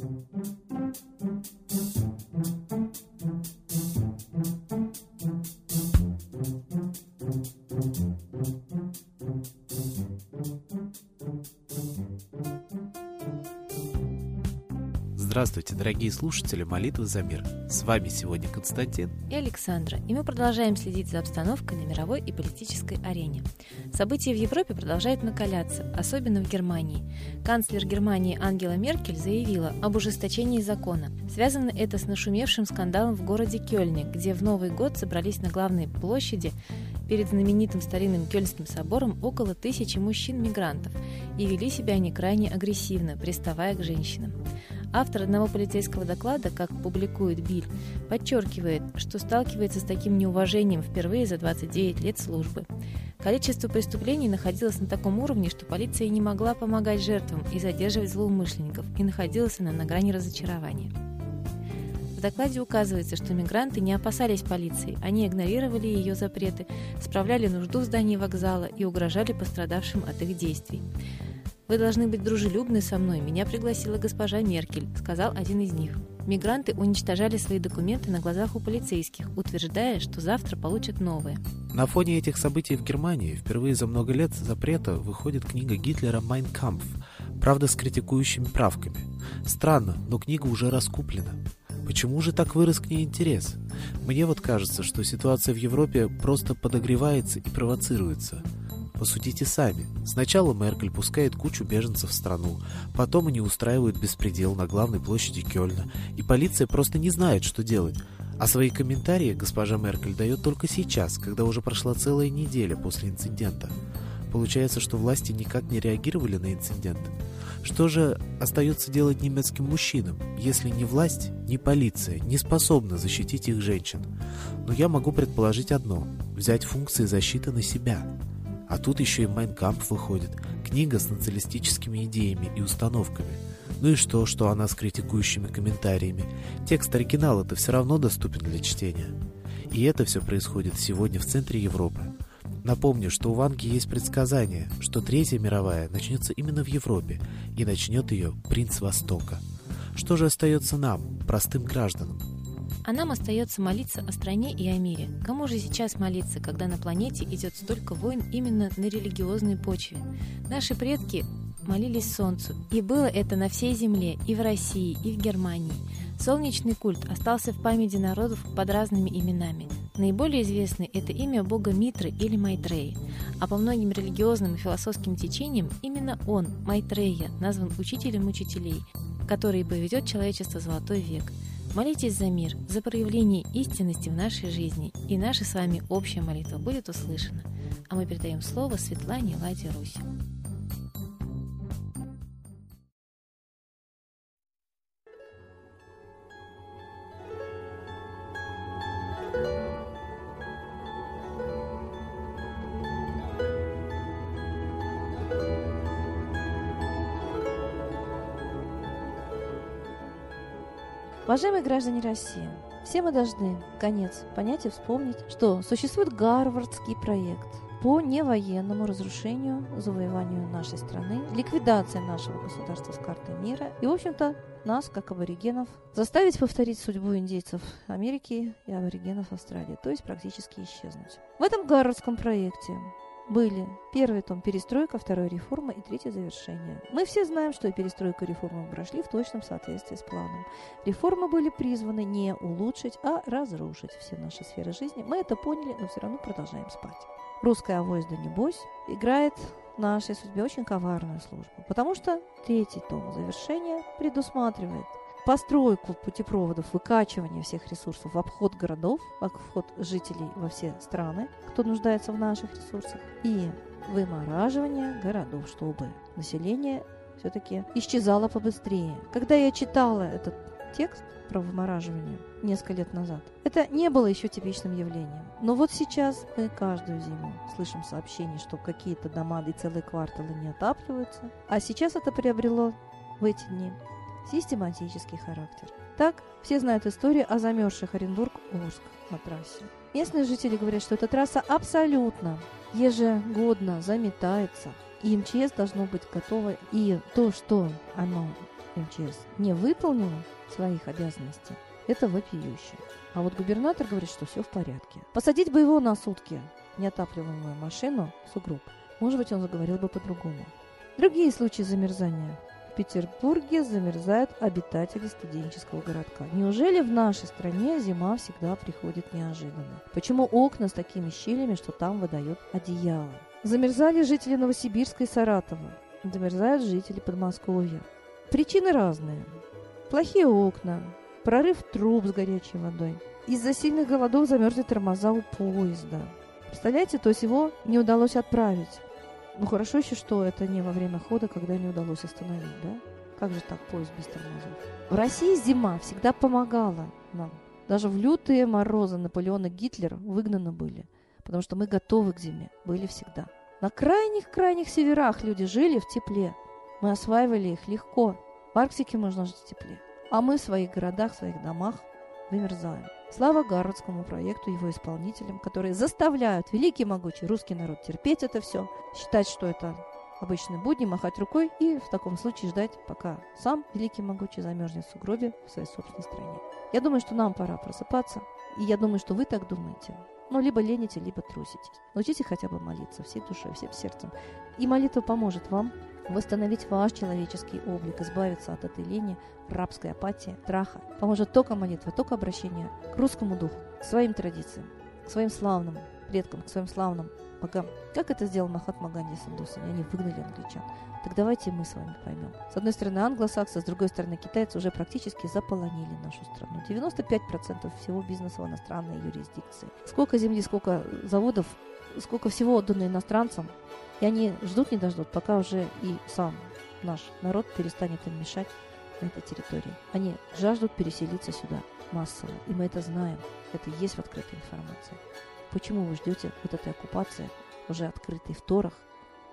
Thank you. Здравствуйте, дорогие слушатели «Молитвы за мир». С вами сегодня Константин и Александра, и мы продолжаем следить за обстановкой на мировой и политической арене. События в Европе продолжают накаляться, особенно в Германии. Канцлер Германии Ангела Меркель заявила об ужесточении закона. Связано это с нашумевшим скандалом в городе Кёльне, где в Новый год собрались на главной площади перед знаменитым старинным Кёльнским собором около тысячи мужчин-мигрантов, и вели себя они крайне агрессивно, приставая к женщинам. Автор одного полицейского доклада, как публикует Биль, подчеркивает, что сталкивается с таким неуважением впервые за 29 лет службы. Количество преступлений находилось на таком уровне, что полиция не могла помогать жертвам и задерживать злоумышленников, и находилась она на грани разочарования. В докладе указывается, что мигранты не опасались полиции, они игнорировали ее запреты, справляли нужду в здании вокзала и угрожали пострадавшим от их действий. «Вы должны быть дружелюбны со мной. Меня пригласила госпожа Меркель», — сказал один из них. Мигранты уничтожали свои документы на глазах у полицейских, утверждая, что завтра получат новые. На фоне этих событий в Германии впервые за много лет запрета выходит книга Гитлера «Майн Кампф», правда с критикующими правками. Странно, но книга уже раскуплена. Почему же так вырос к ней интерес? Мне вот кажется, что ситуация в Европе просто подогревается и провоцируется – Посудите сами. Сначала Меркель пускает кучу беженцев в страну, потом они устраивают беспредел на главной площади Кёльна, и полиция просто не знает, что делать. А свои комментарии госпожа Меркель дает только сейчас, когда уже прошла целая неделя после инцидента. Получается, что власти никак не реагировали на инцидент. Что же остается делать немецким мужчинам, если ни власть, ни полиция не способны защитить их женщин? Но я могу предположить одно – взять функции защиты на себя – а тут еще и Майнкамп выходит, книга с националистическими идеями и установками. Ну и что, что она с критикующими комментариями? Текст оригинала-то все равно доступен для чтения. И это все происходит сегодня в центре Европы. Напомню, что у Ванги есть предсказание, что Третья мировая начнется именно в Европе, и начнет ее принц Востока. Что же остается нам, простым гражданам? А нам остается молиться о стране и о мире. Кому же сейчас молиться, когда на планете идет столько войн именно на религиозной почве? Наши предки молились Солнцу, и было это на всей Земле, и в России, и в Германии. Солнечный культ остался в памяти народов под разными именами. Наиболее известный – это имя бога Митры или Майтреи, а по многим религиозным и философским течениям именно он, Майтрея, назван учителем учителей, который поведет человечество золотой век – Молитесь за мир, за проявление истинности в нашей жизни, и наша с вами общая молитва будет услышана. А мы передаем слово Светлане Ладе Русь. Уважаемые граждане России, все мы должны, конец, понять и вспомнить, что существует Гарвардский проект по невоенному разрушению, завоеванию нашей страны, ликвидация нашего государства с карты мира и, в общем-то, нас, как аборигенов, заставить повторить судьбу индейцев Америки и аборигенов Австралии, то есть практически исчезнуть. В этом Гарвардском проекте были первый том «Перестройка», второй «Реформа» и третье «Завершение». Мы все знаем, что и перестройка и реформа прошли в точном соответствии с планом. Реформы были призваны не улучшить, а разрушить все наши сферы жизни. Мы это поняли, но все равно продолжаем спать. Русская авось да небось играет нашей судьбе очень коварную службу, потому что третий том «Завершение» предусматривает постройку путепроводов, выкачивание всех ресурсов в обход городов, в обход жителей во все страны, кто нуждается в наших ресурсах, и вымораживание городов, чтобы население все-таки исчезало побыстрее. Когда я читала этот текст про вымораживание несколько лет назад, это не было еще типичным явлением. Но вот сейчас мы каждую зиму слышим сообщения, что какие-то дома и целые кварталы не отапливаются. А сейчас это приобрело в эти дни систематический характер. Так, все знают историю о замерзших Оренбург-Орск на трассе. Местные жители говорят, что эта трасса абсолютно ежегодно заметается, и МЧС должно быть готово, и то, что оно МЧС не выполнила своих обязанностей, это вопиюще. А вот губернатор говорит, что все в порядке. Посадить бы его на сутки неотапливаемую машину в сугроб. Может быть, он заговорил бы по-другому. Другие случаи замерзания. Петербурге замерзают обитатели студенческого городка. Неужели в нашей стране зима всегда приходит неожиданно? Почему окна с такими щелями, что там выдают одеяло? Замерзали жители Новосибирска и Саратова. Замерзают жители Подмосковья. Причины разные. Плохие окна, прорыв труб с горячей водой. Из-за сильных голодов замерзли тормоза у поезда. Представляете, то есть его не удалось отправить. Ну хорошо еще, что это не во время хода, когда не удалось остановить, да? Как же так поезд без тормозов? В России зима всегда помогала нам. Даже в лютые морозы Наполеон и Гитлер выгнаны были, потому что мы готовы к зиме, были всегда. На крайних-крайних северах люди жили в тепле. Мы осваивали их легко. В Арктике можно жить в тепле. А мы в своих городах, в своих домах вымерзаем. Слава Гарвардскому проекту, его исполнителям, которые заставляют великий могучий русский народ терпеть это все, считать, что это обычные будни, махать рукой и в таком случае ждать, пока сам великий могучий замерзнет в сугробе в своей собственной стране. Я думаю, что нам пора просыпаться, и я думаю, что вы так думаете. Ну, либо лените, либо трусите. Научите хотя бы молиться всей душой, всем сердцем. И молитва поможет вам восстановить ваш человеческий облик, избавиться от этой лени, рабской апатии, страха. Поможет только молитва, только обращение к русскому духу, к своим традициям, к своим славным предкам, к своим славным богам. Как это сделал Махатма Ганди с индусами? Они выгнали англичан. Так давайте мы с вами поймем. С одной стороны англосаксы, с другой стороны китайцы уже практически заполонили нашу страну. 95% всего бизнеса в иностранной юрисдикции. Сколько земли, сколько заводов, сколько всего отдано иностранцам, и они ждут не дождут, пока уже и сам наш народ перестанет им мешать на этой территории. Они жаждут переселиться сюда массово, и мы это знаем. Это есть в открытой информации. Почему вы ждете вот этой оккупации, уже открытой в Торах,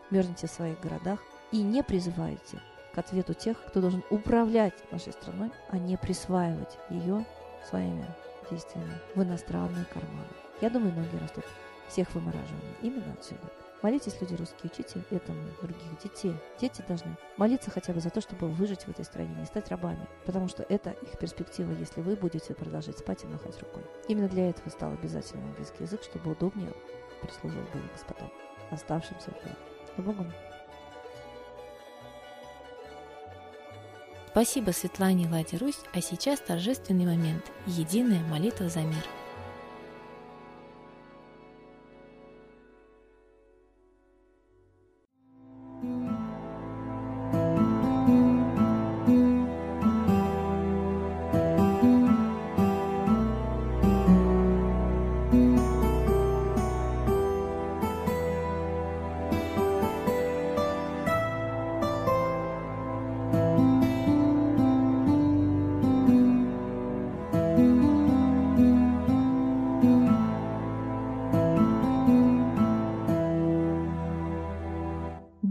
мерзнете в своих городах и не призываете к ответу тех, кто должен управлять нашей страной, а не присваивать ее своими действиями в иностранные карманы. Я думаю, ноги растут всех вымораживаний именно отсюда. Молитесь, люди русские, учите этому других детей. Дети должны молиться хотя бы за то, чтобы выжить в этой стране, не стать рабами. Потому что это их перспектива, если вы будете продолжать спать и махать рукой. Именно для этого стал обязательным английский язык, чтобы удобнее прислуживал были господам, оставшимся в Богом. Спасибо Светлане Ладе Русь, а сейчас торжественный момент – единая молитва за мир.